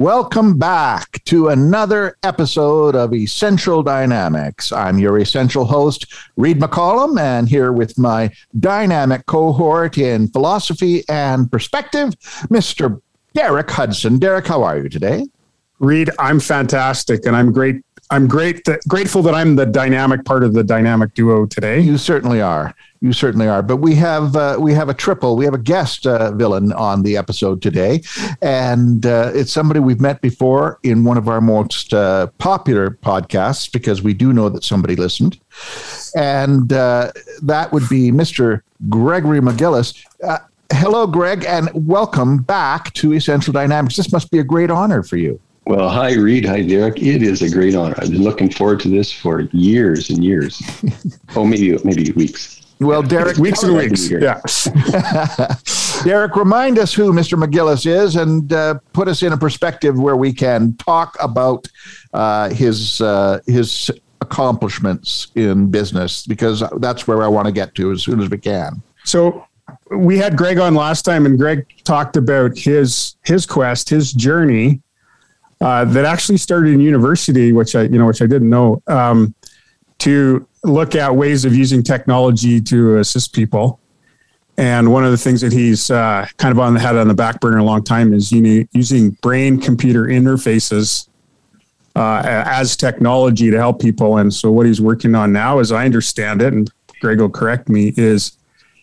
Welcome back to another episode of Essential Dynamics. I'm your essential host, Reed McCollum, and here with my dynamic cohort in philosophy and perspective, Mr. Derek Hudson. Derek, how are you today? Reed, I'm fantastic, and I'm great. I'm great, that, grateful that I'm the dynamic part of the dynamic duo today. You certainly are. You certainly are. But we have uh, we have a triple. We have a guest uh, villain on the episode today, and uh, it's somebody we've met before in one of our most uh, popular podcasts because we do know that somebody listened, and uh, that would be Mr. Gregory McGillis. Uh, hello, Greg, and welcome back to Essential Dynamics. This must be a great honor for you. Well, hi, Reed. Hi, Derek. It is a great honor. I've been looking forward to this for years and years. oh, maybe maybe weeks. Well, Derek, weeks and weeks. Yeah. Derek, remind us who Mr. McGillis is and uh, put us in a perspective where we can talk about uh, his uh, his accomplishments in business because that's where I want to get to as soon as we can. So we had Greg on last time, and Greg talked about his his quest, his journey uh, that actually started in university, which I you know which I didn't know. Um, to look at ways of using technology to assist people. And one of the things that he's uh, kind of on the had on the back burner a long time is using brain computer interfaces uh, as technology to help people. And so what he's working on now, as I understand it, and Greg will correct me, is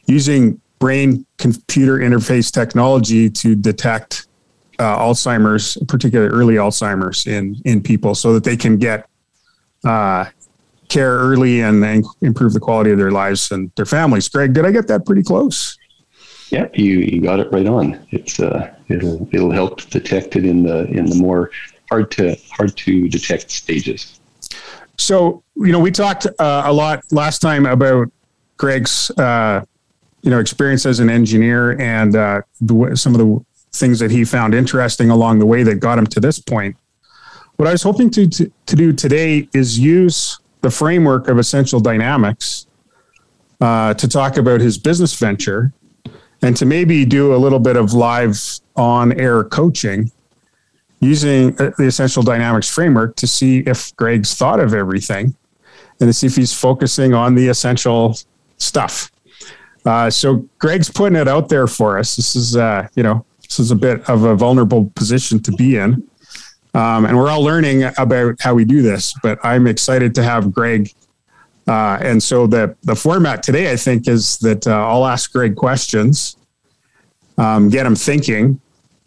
using brain computer interface technology to detect uh, Alzheimer's, particularly early Alzheimer's in in people, so that they can get uh, care early and, and improve the quality of their lives and their families. Greg, did I get that pretty close? Yeah, you, you got it right on. It's uh, it'll it'll help detect it in the in the more hard to hard to detect stages. So you know, we talked uh, a lot last time about Greg's uh, you know experience as an engineer and uh, the, some of the things that he found interesting along the way that got him to this point. What I was hoping to, to, to do today is use the framework of essential dynamics uh, to talk about his business venture and to maybe do a little bit of live on air coaching using uh, the essential dynamics framework to see if Greg's thought of everything and to see if he's focusing on the essential stuff. Uh, so Greg's putting it out there for us. This is, uh, you know, this is a bit of a vulnerable position to be in. Um, and we're all learning about how we do this, but I'm excited to have Greg. Uh, and so the, the format today, I think, is that uh, I'll ask Greg questions, um, get him thinking.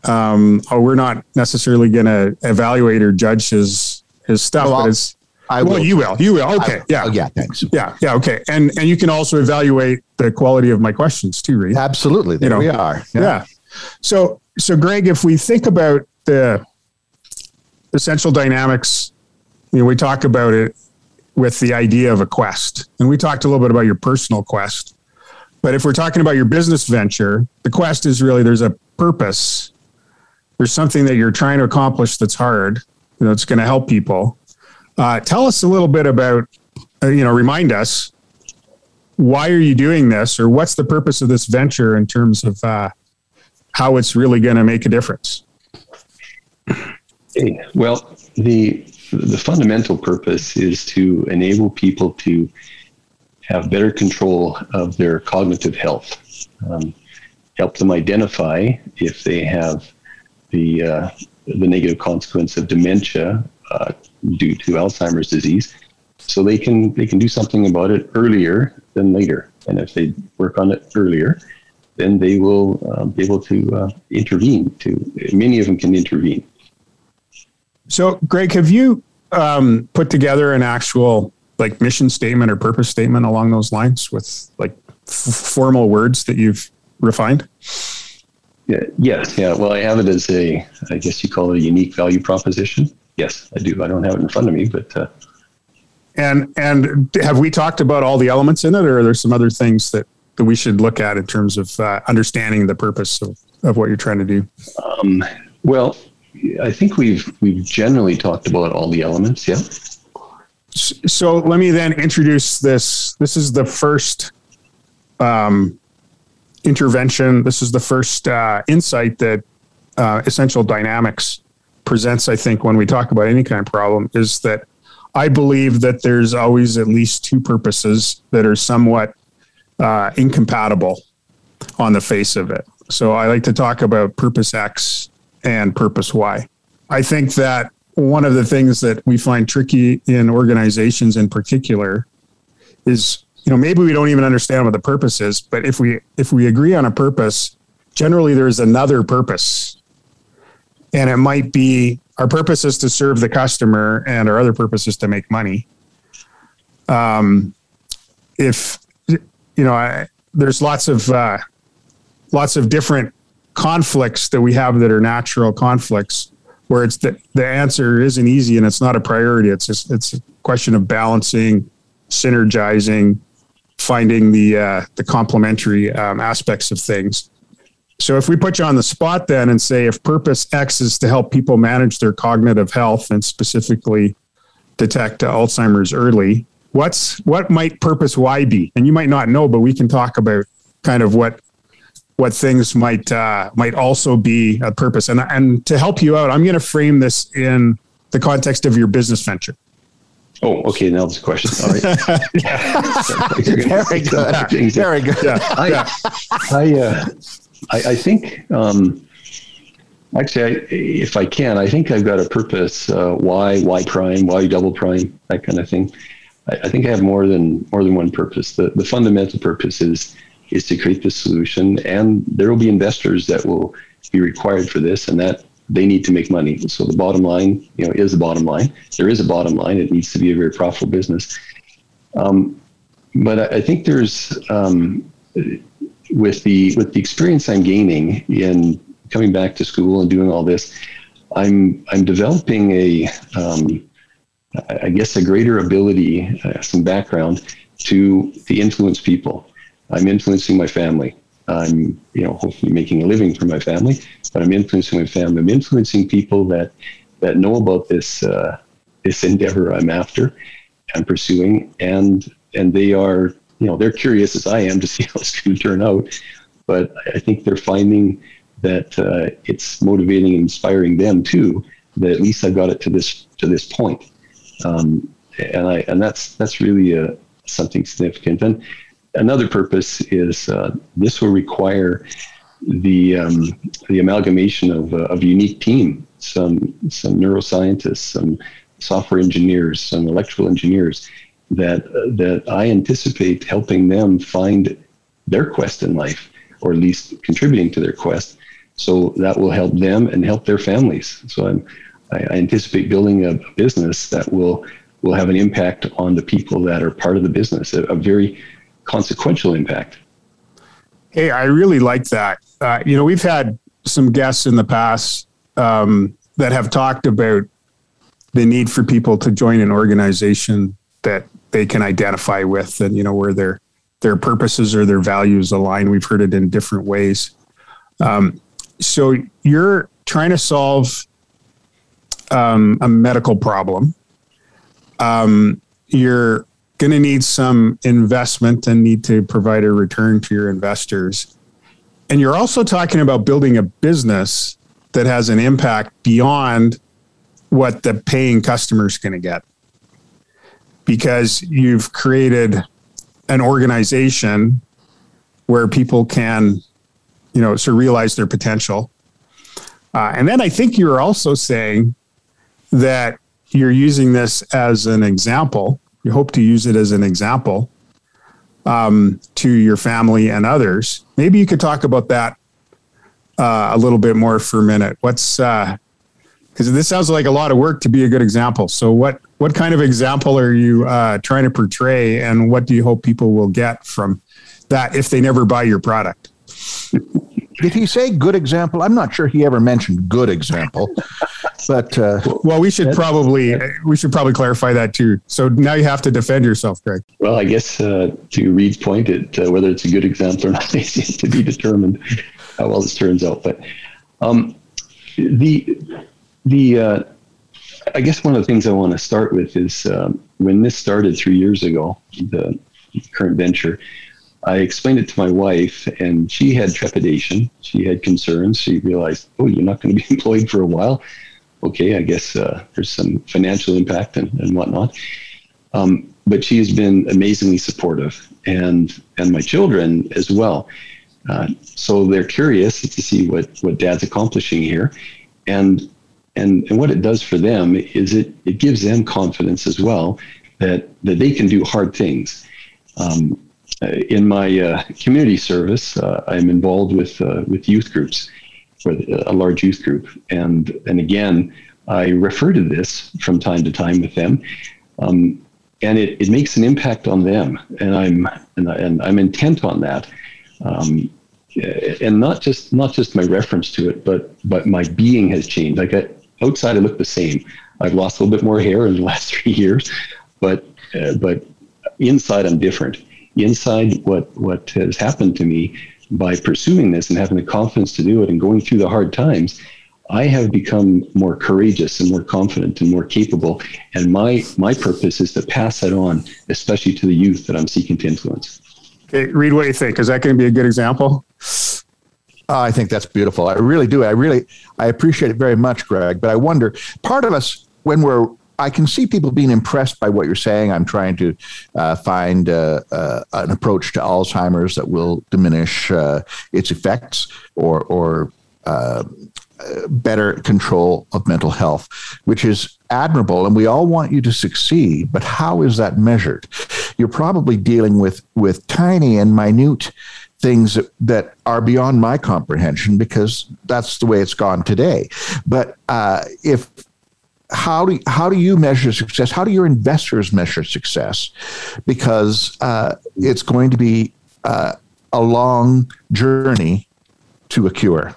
Um, oh, we're not necessarily going to evaluate or judge his his stuff, well, but it's I well, will. you will. You will. Okay. Yeah. Oh, yeah. Thanks. Yeah. Yeah. Okay. And and you can also evaluate the quality of my questions too, Reed. Absolutely. There you know, we are. Yeah. yeah. So so Greg, if we think about the essential dynamics, you know, we talk about it with the idea of a quest. And we talked a little bit about your personal quest. But if we're talking about your business venture, the quest is really there's a purpose. There's something that you're trying to accomplish that's hard, you know, it's going to help people. Uh, tell us a little bit about, uh, you know, remind us why are you doing this or what's the purpose of this venture in terms of uh, how it's really going to make a difference? Well, the the fundamental purpose is to enable people to have better control of their cognitive health, um, help them identify if they have the uh, the negative consequence of dementia uh, due to Alzheimer's disease, so they can they can do something about it earlier than later. And if they work on it earlier, then they will uh, be able to uh, intervene. To many of them can intervene. So, Greg, have you um, put together an actual like mission statement or purpose statement along those lines with like f- formal words that you've refined? Yeah, yes. Yeah. Well, I have it as a, I guess you call it a unique value proposition. Yes, I do. I don't have it in front of me, but. Uh, and and have we talked about all the elements in it, or are there some other things that that we should look at in terms of uh, understanding the purpose of, of what you're trying to do? Um, well, I think we've we've generally talked about all the elements. Yeah. So let me then introduce this. This is the first um, intervention. This is the first uh, insight that uh, Essential Dynamics presents, I think, when we talk about any kind of problem is that I believe that there's always at least two purposes that are somewhat uh, incompatible on the face of it. So I like to talk about purpose X and purpose Y. I think that one of the things that we find tricky in organizations in particular is you know maybe we don't even understand what the purpose is but if we if we agree on a purpose generally there's another purpose and it might be our purpose is to serve the customer and our other purpose is to make money um, if you know I, there's lots of uh, lots of different conflicts that we have that are natural conflicts where it's the, the answer isn't easy and it's not a priority it's just it's a question of balancing synergizing finding the uh, the complementary um, aspects of things so if we put you on the spot then and say if purpose X is to help people manage their cognitive health and specifically detect uh, Alzheimer's early, what's what might purpose Y be? And you might not know, but we can talk about kind of what what things might uh, might also be a purpose. And and to help you out, I'm going to frame this in the context of your business venture. Oh, okay. Now this question. All right. Very good. Very good. Yeah. I, yeah. I, uh, I, I think, um, actually, I, if I can, I think I've got a purpose. Uh, Y, Y prime, Y double prime, that kind of thing. I, I think I have more than more than one purpose. The the fundamental purpose is is to create the solution, and there will be investors that will be required for this, and that they need to make money. So the bottom line, you know, is the bottom line. There is a bottom line. It needs to be a very profitable business. Um, but I, I think there's um, with the with the experience I'm gaining in coming back to school and doing all this, I'm I'm developing a um, I guess a greater ability, uh, some background to to influence people. I'm influencing my family. I'm you know hopefully making a living for my family, but I'm influencing my family. I'm influencing people that that know about this uh, this endeavor I'm after, and pursuing, and and they are you know they're curious as I am to see how it's going to turn out. But I think they're finding that uh, it's motivating and inspiring them too. That at least I've got it to this to this point, um, and I and that's that's really uh, something significant. And another purpose is uh, this will require the um, the amalgamation of uh, of unique team, some some neuroscientists, some software engineers, some electrical engineers, that that I anticipate helping them find their quest in life, or at least contributing to their quest. So that will help them and help their families. So I'm, I, I anticipate building a business that will will have an impact on the people that are part of the business, a, a very consequential impact. Hey, I really like that. Uh, you know, we've had some guests in the past um, that have talked about the need for people to join an organization that they can identify with and you know where their their purposes or their values align we've heard it in different ways um, so you're trying to solve um, a medical problem um, you're going to need some investment and need to provide a return to your investors and you're also talking about building a business that has an impact beyond what the paying customer is going to get because you've created an organization where people can, you know, sort of realize their potential. Uh, and then I think you're also saying that you're using this as an example. You hope to use it as an example um, to your family and others. Maybe you could talk about that uh, a little bit more for a minute. What's because uh, this sounds like a lot of work to be a good example. So what what kind of example are you uh, trying to portray, and what do you hope people will get from that if they never buy your product? Did he say good example? I'm not sure he ever mentioned good example, but uh, well, we should probably we should probably clarify that too. So now you have to defend yourself, Greg. Well, I guess uh, to Reed's point, it uh, whether it's a good example or not is to be determined how well this turns out. But um, the the uh, I guess one of the things I want to start with is um, when this started three years ago, the current venture, I explained it to my wife, and she had trepidation. She had concerns. She realized, oh, you're not going to be employed for a while. okay, I guess uh, there's some financial impact and, and whatnot. Um, but she has been amazingly supportive, and and my children as well. Uh, so they're curious to see what what Dad's accomplishing here, and and and what it does for them is it it gives them confidence as well that that they can do hard things. Um, in my uh, community service, uh, I'm involved with uh, with youth groups, for a large youth group, and and again, I refer to this from time to time with them, um, and it, it makes an impact on them, and I'm and, I, and I'm intent on that, um, and not just not just my reference to it, but but my being has changed. Like I, outside, I look the same. I've lost a little bit more hair in the last three years, but uh, but inside I'm different inside what what has happened to me by pursuing this and having the confidence to do it and going through the hard times i have become more courageous and more confident and more capable and my my purpose is to pass that on especially to the youth that i'm seeking to influence okay reed what do you think is that going to be a good example oh, I think that's beautiful. I really do. I really, I appreciate it very much, Greg. But I wonder, part of us, when we're I can see people being impressed by what you're saying. I'm trying to uh, find uh, uh, an approach to Alzheimer's that will diminish uh, its effects or or uh, better control of mental health, which is admirable, and we all want you to succeed. But how is that measured? You're probably dealing with with tiny and minute things that, that are beyond my comprehension because that's the way it's gone today. But uh, if how do how do you measure success? How do your investors measure success? Because uh, it's going to be uh, a long journey to a cure.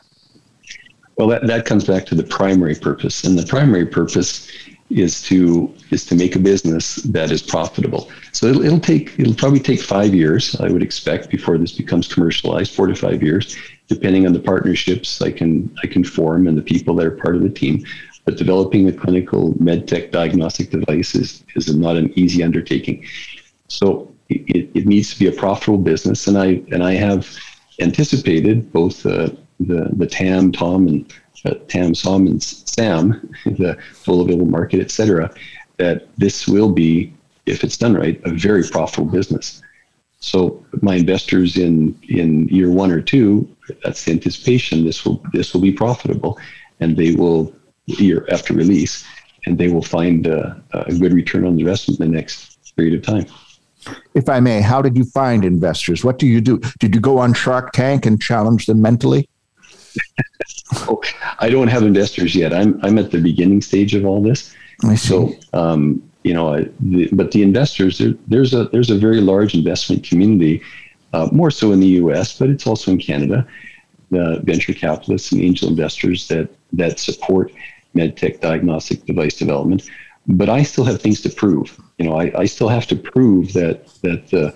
Well, that, that comes back to the primary purpose, and the primary purpose is to is to make a business that is profitable. So it'll, it'll take it'll probably take five years, I would expect, before this becomes commercialized. Four to five years, depending on the partnerships I can I can form and the people that are part of the team. But developing a clinical medtech diagnostic device is, is not an easy undertaking. So it, it needs to be a profitable business. And I, and I have anticipated both uh, the, the TAM, Tom, and uh, TAM, SOM, and SAM, the full available market, et cetera, that this will be, if it's done right, a very profitable business. So my investors in in year one or two, that's the anticipation. This will this will be profitable, and they will year after release, and they will find uh, a good return on investment in the next period of time. If I may, how did you find investors? What do you do? Did you go on Shark Tank and challenge them mentally? oh, I don't have investors yet. I'm I'm at the beginning stage of all this. I see. So, um, you know, I, the, but the investors there, there's a there's a very large investment community, uh, more so in the U.S., but it's also in Canada. The venture capitalists and angel investors that that support medtech diagnostic device development. But I still have things to prove. You know, I, I still have to prove that that the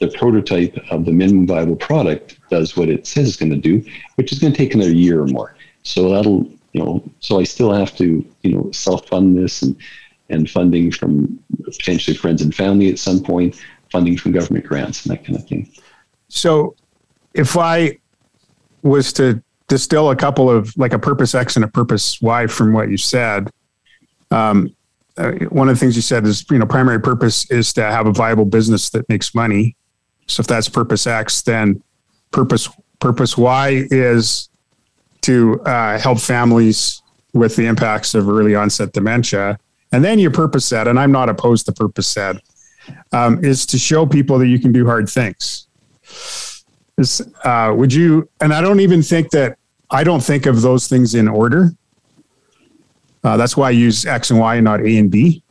the prototype of the minimum viable product does what it says it's going to do, which is going to take another year or more. So that'll, you know, so I still have to, you know, self fund this and and funding from potentially friends and family at some point, funding from government grants and that kind of thing. So, if I was to distill a couple of like a purpose X and a purpose Y from what you said. Um, uh, one of the things you said is, you know, primary purpose is to have a viable business that makes money. So if that's purpose X, then purpose purpose Y is to uh, help families with the impacts of early onset dementia. And then your purpose Z, and I'm not opposed to purpose Z, um, is to show people that you can do hard things. Is, uh, would you? And I don't even think that I don't think of those things in order. Uh, that's why I use X and Y, and not A and B.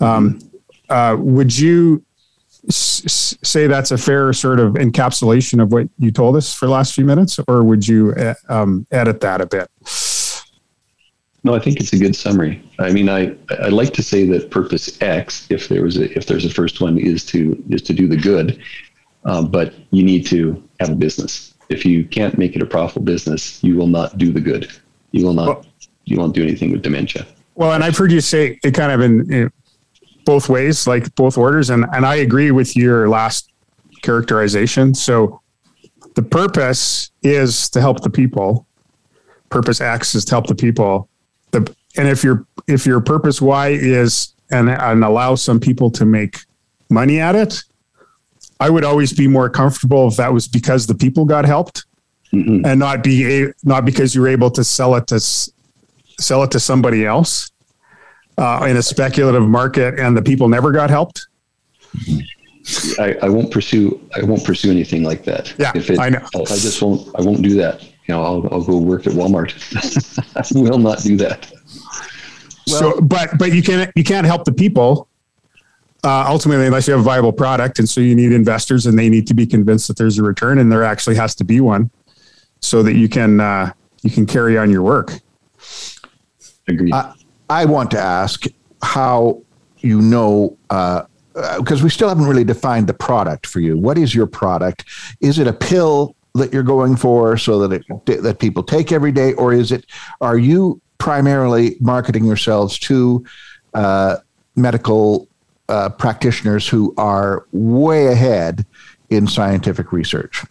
Um, uh, would you s- say that's a fair sort of encapsulation of what you told us for the last few minutes, or would you uh, um, edit that a bit? No, I think it's a good summary. I mean, I I like to say that purpose X, if there was a, if there's a first one, is to is to do the good, uh, but you need to have a business if you can't make it a profitable business, you will not do the good. You will not. Well, you won't do anything with dementia. Well, and I've heard you say it kind of in, in both ways, like both orders, and and I agree with your last characterization. So, the purpose is to help the people. Purpose X is to help the people. The and if your if your purpose Y is and and allow some people to make money at it, I would always be more comfortable if that was because the people got helped mm-hmm. and not be a, not because you were able to sell it to sell it to somebody else uh, in a speculative market and the people never got helped. I, I, won't pursue I won't pursue anything like that. Yeah, if it, I know. I, I just won't I won't do that. You know, I'll, I'll go work at Walmart. I will not do that. Well, so, but but you can't you can't help the people uh, ultimately unless you have a viable product, and so you need investors, and they need to be convinced that there's a return, and there actually has to be one, so that you can uh, you can carry on your work. Agreed. Uh, I want to ask how you know because uh, we still haven't really defined the product for you. What is your product? Is it a pill that you're going for so that it that people take every day, or is it? Are you primarily marketing yourselves to uh, medical uh, practitioners who are way ahead in scientific research?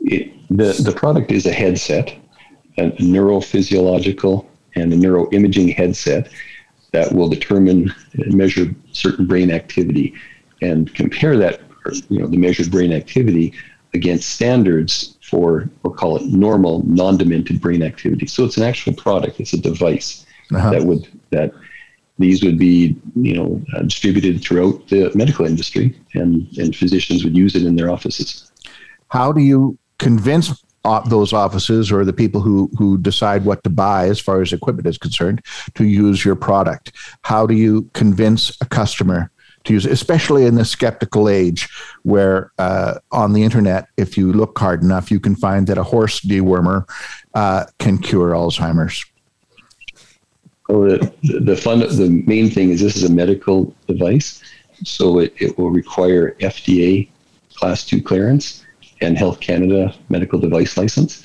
It, the the product is a headset, a neurophysiological and a neuroimaging headset that will determine and measure certain brain activity and compare that, you know, the measured brain activity against standards for, we'll call it normal, non-demented brain activity. So it's an actual product. It's a device uh-huh. that would that these would be, you know, uh, distributed throughout the medical industry, and and physicians would use it in their offices. How do you convince those offices or the people who who decide what to buy as far as equipment is concerned to use your product how do you convince a customer to use especially in the skeptical age where uh, on the internet if you look hard enough you can find that a horse dewormer uh, can cure alzheimer's well, the, the fun the main thing is this is a medical device so it, it will require fda class 2 clearance and Health Canada medical device license.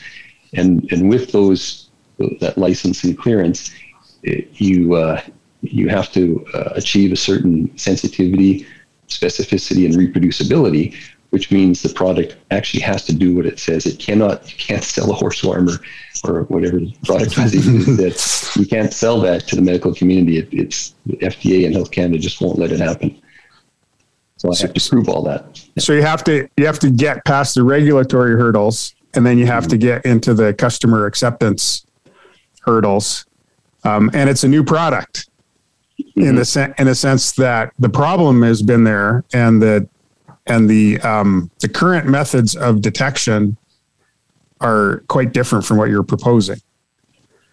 And, and with those that license and clearance, it, you, uh, you have to uh, achieve a certain sensitivity, specificity, and reproducibility, which means the product actually has to do what it says. It cannot, you can't sell a horse warmer or whatever the product was that you can't sell that to the medical community. It, it's the FDA and Health Canada just won't let it happen. So I have to prove all that. So you have to you have to get past the regulatory hurdles, and then you have mm-hmm. to get into the customer acceptance hurdles. Um, and it's a new product mm-hmm. in the sen- in a sense that the problem has been there, and the and the um, the current methods of detection are quite different from what you're proposing.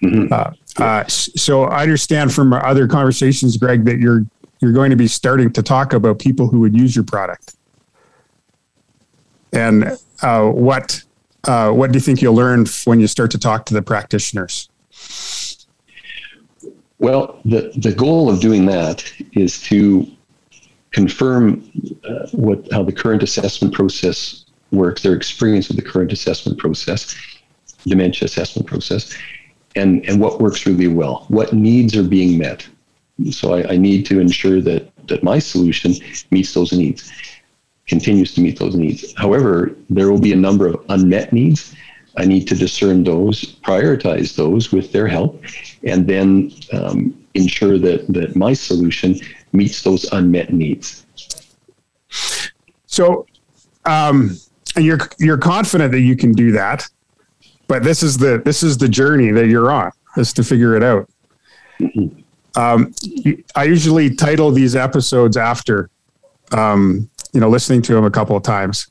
Mm-hmm. Uh, uh, so I understand from other conversations, Greg, that you're you're going to be starting to talk about people who would use your product. And uh, what uh, what do you think you'll learn when you start to talk to the practitioners? Well, the the goal of doing that is to confirm uh, what how the current assessment process works, their experience with the current assessment process, dementia assessment process, and and what works really well, what needs are being met so I, I need to ensure that that my solution meets those needs, continues to meet those needs. However, there will be a number of unmet needs. I need to discern those, prioritize those with their help, and then um, ensure that that my solution meets those unmet needs. So, um, and you're you're confident that you can do that, but this is the this is the journey that you're on, is to figure it out. Mm-hmm. Um, I usually title these episodes after, um, you know, listening to them a couple of times.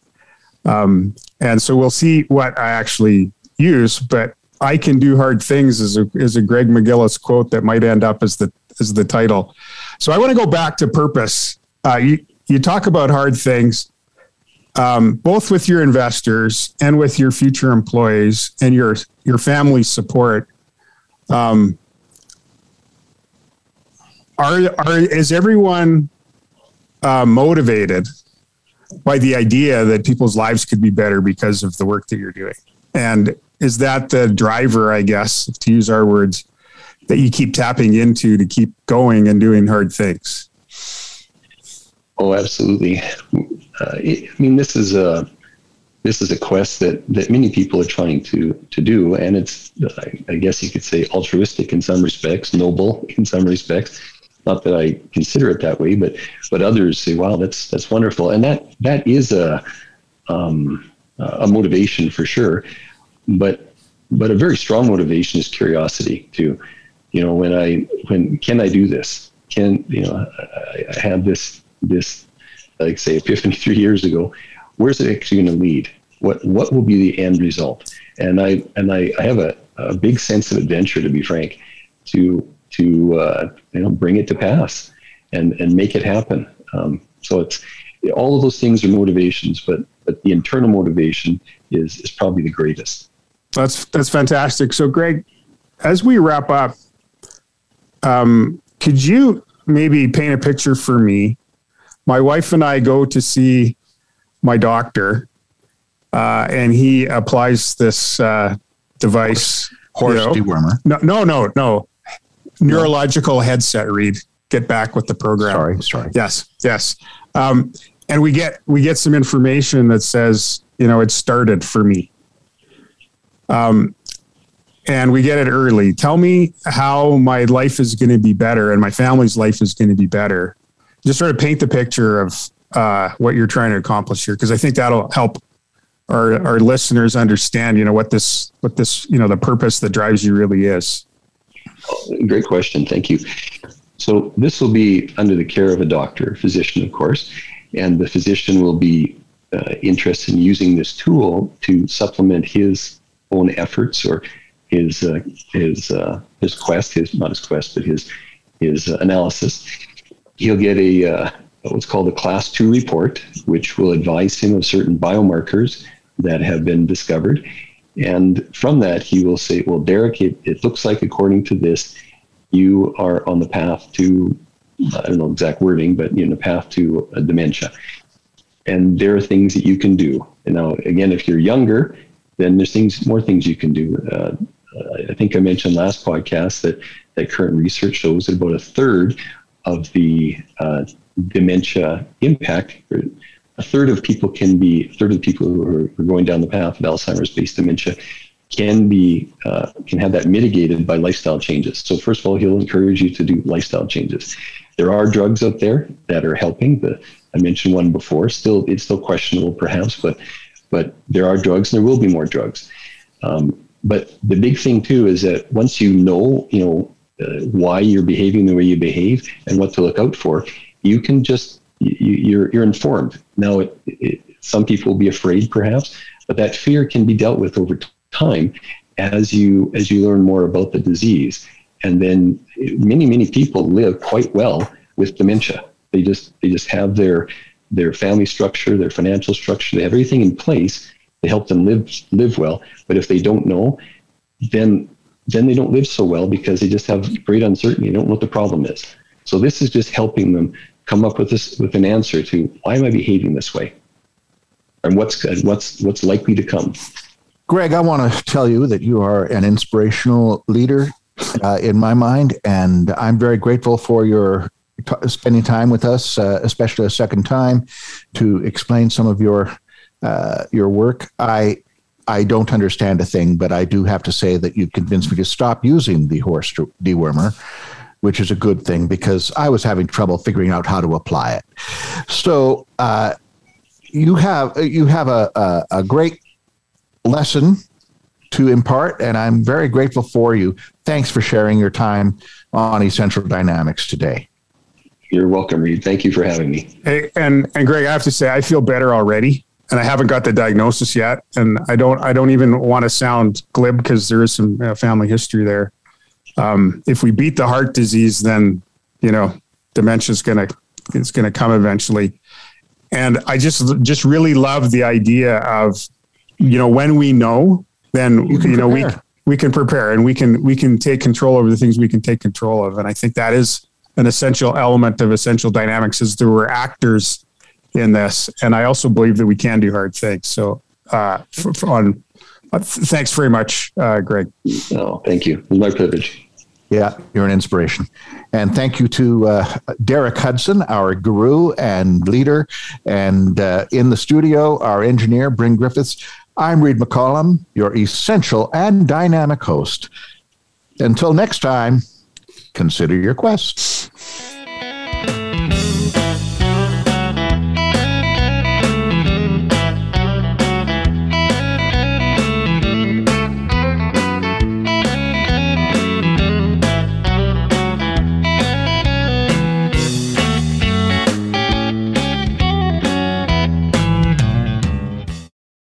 Um, and so we'll see what I actually use, but I can do hard things is a, is a Greg McGillis quote that might end up as the, as the title. So I want to go back to purpose. Uh, you, you talk about hard things, um, both with your investors and with your future employees and your, your family support. Um, are are is everyone uh, motivated by the idea that people's lives could be better because of the work that you're doing? And is that the driver, I guess, to use our words, that you keep tapping into to keep going and doing hard things? Oh, absolutely. Uh, it, I mean, this is a this is a quest that that many people are trying to to do, and it's I, I guess you could say altruistic in some respects, noble in some respects. Not that I consider it that way, but but others say, "Wow, that's that's wonderful," and that that is a um, a motivation for sure. But but a very strong motivation is curiosity too. You know, when I when can I do this? Can you know I, I had this this like say epiphany three years ago. Where's it actually going to lead? What what will be the end result? And I and I, I have a, a big sense of adventure to be frank, to to uh, you know bring it to pass and and make it happen. Um, so it's all of those things are motivations, but but the internal motivation is is probably the greatest. That's that's fantastic. So, Greg, as we wrap up, um, could you maybe paint a picture for me? My wife and I go to see my doctor, uh, and he applies this uh, device. Horse you know, dewormer. No, no, no, no. Neurological headset. Reed. Get back with the program. Sorry, sorry. Yes, yes. Um, and we get we get some information that says, you know, it started for me. Um, and we get it early. Tell me how my life is going to be better and my family's life is going to be better. Just sort of paint the picture of uh, what you're trying to accomplish here, because I think that'll help our our listeners understand, you know, what this what this you know the purpose that drives you really is. Great question. Thank you. So this will be under the care of a doctor, physician, of course, and the physician will be uh, interested in using this tool to supplement his own efforts or his uh, his uh, his quest, his not his quest, but his his uh, analysis. He'll get a uh, what's called a class two report, which will advise him of certain biomarkers that have been discovered. And from that, he will say, Well, Derek, it, it looks like according to this, you are on the path to, I don't know exact wording, but on the path to dementia. And there are things that you can do. And now, again, if you're younger, then there's things, more things you can do. Uh, I think I mentioned last podcast that, that current research shows that about a third of the uh, dementia impact, a third of people can be, a third of the people who are, going down the path of Alzheimer's-based dementia can be uh, can have that mitigated by lifestyle changes. So first of all, he'll encourage you to do lifestyle changes. There are drugs out there that are helping. The I mentioned one before. Still, it's still questionable, perhaps, but but there are drugs, and there will be more drugs. Um, but the big thing too is that once you know, you know, uh, why you're behaving the way you behave and what to look out for, you can just you, you're you're informed. Now, it, it, some people will be afraid, perhaps, but that fear can be dealt with over time as you as you learn more about the disease. And then many many people live quite well with dementia. They just they just have their their family structure, their financial structure, they have everything in place to help them live live well. But if they don't know, then then they don't live so well because they just have great uncertainty. They don't know what the problem is. So this is just helping them come up with this with an answer to why am I behaving this way, and what's what's what's likely to come. Greg, I want to tell you that you are an inspirational leader uh, in my mind, and I'm very grateful for your t- spending time with us, uh, especially a second time, to explain some of your uh, your work. I I don't understand a thing, but I do have to say that you convinced me to stop using the horse dewormer which is a good thing because I was having trouble figuring out how to apply it. So uh, you have you have a, a, a great lesson to impart, and I'm very grateful for you. Thanks for sharing your time on Essential Dynamics today. You're welcome, Reed. Thank you for having me. Hey, and and Greg, I have to say, I feel better already, and I haven't got the diagnosis yet, and I don't I don't even want to sound glib because there is some uh, family history there um, if we beat the heart disease, then you know dementia is gonna it's gonna come eventually. And I just just really love the idea of you know when we know, then you, you know we we can prepare and we can we can take control over the things we can take control of. And I think that is an essential element of essential dynamics is there were actors in this. And I also believe that we can do hard things. So uh, for, for on uh, thanks very much, uh, Greg. Oh, thank you. It my privilege. Yeah, you're an inspiration. And thank you to uh, Derek Hudson, our guru and leader, and uh, in the studio, our engineer, Bryn Griffiths. I'm Reed McCollum, your essential and dynamic host. Until next time, consider your quests.